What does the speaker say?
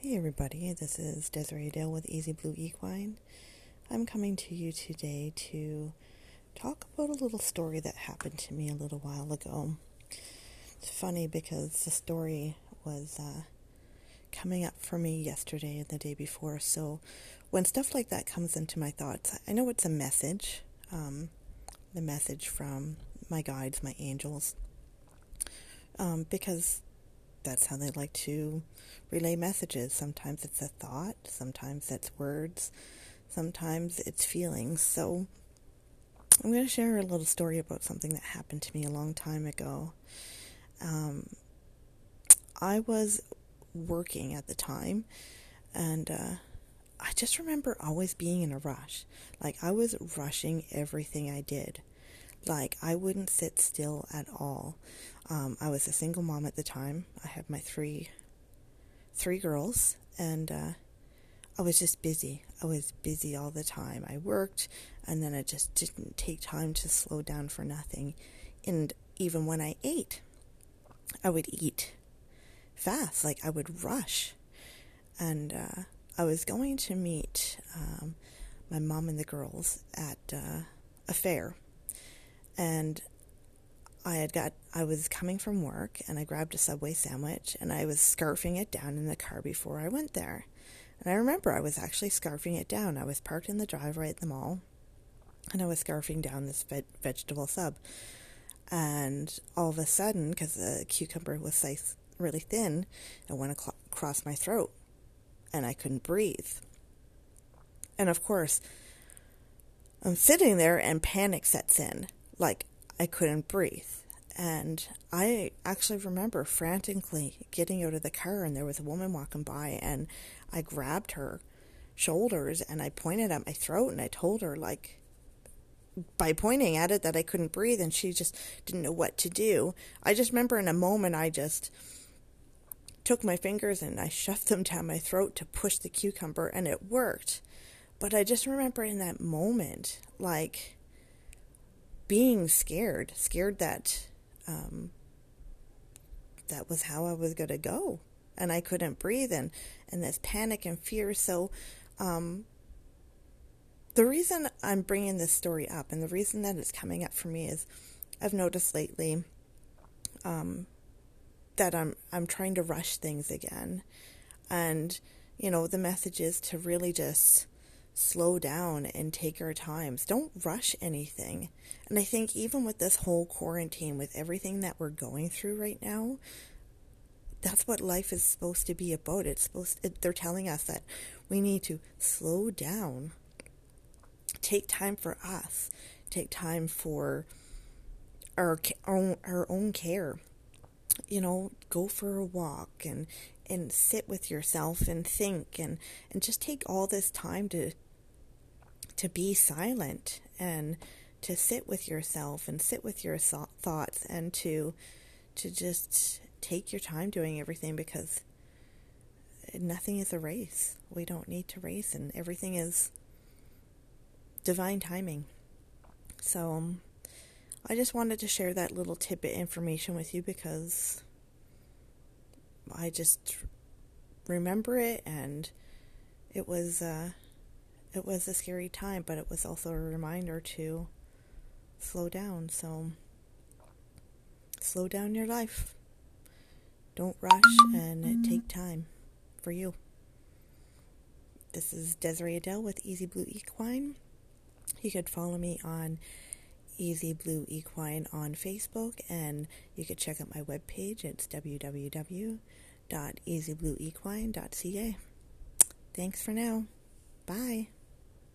Hey everybody, this is Desiree Dale with Easy Blue Equine. I'm coming to you today to talk about a little story that happened to me a little while ago. It's funny because the story was uh, coming up for me yesterday and the day before, so when stuff like that comes into my thoughts, I know it's a message, um, the message from my guides, my angels, um, because that's how they like to relay messages. Sometimes it's a thought, sometimes it's words, sometimes it's feelings. So I'm going to share a little story about something that happened to me a long time ago. Um, I was working at the time, and uh, I just remember always being in a rush. Like, I was rushing everything I did. Like, I wouldn't sit still at all. Um, I was a single mom at the time. I had my three, three girls, and uh, I was just busy. I was busy all the time. I worked, and then I just didn't take time to slow down for nothing. And even when I ate, I would eat fast, like I would rush. And uh, I was going to meet um, my mom and the girls at uh, a fair and I had got I was coming from work and I grabbed a Subway sandwich and I was scarfing it down in the car before I went there. And I remember I was actually scarfing it down. I was parked in the driveway at the mall and I was scarfing down this ve- vegetable sub. And all of a sudden, because the cucumber was size really thin, it went ac- across my throat and I couldn't breathe. And of course, I'm sitting there and panic sets in like I couldn't breathe. And I actually remember frantically getting out of the car, and there was a woman walking by, and I grabbed her shoulders and I pointed at my throat, and I told her, like, by pointing at it, that I couldn't breathe, and she just didn't know what to do. I just remember in a moment, I just took my fingers and I shoved them down my throat to push the cucumber, and it worked. But I just remember in that moment, like, being scared, scared that um, that was how I was going to go, and I couldn't breathe, and and this panic and fear. So, um, the reason I'm bringing this story up, and the reason that it's coming up for me is, I've noticed lately, um, that I'm I'm trying to rush things again, and you know the message is to really just slow down and take our times. Don't rush anything. And I think even with this whole quarantine, with everything that we're going through right now, that's what life is supposed to be about. It's supposed they're telling us that we need to slow down. Take time for us. Take time for our own our own care. You know, go for a walk and and sit with yourself and think and and just take all this time to to be silent and to sit with yourself and sit with your thoughts and to to just take your time doing everything because nothing is a race. We don't need to race and everything is divine timing. So um, I just wanted to share that little tidbit information with you because I just remember it and it was uh, it was a scary time, but it was also a reminder to slow down. So, slow down your life. Don't rush and take time for you. This is Desiree Adele with Easy Blue Equine. You could follow me on Easy Blue Equine on Facebook, and you could check out my webpage. It's www.easyblueequine.ca. Thanks for now. Bye.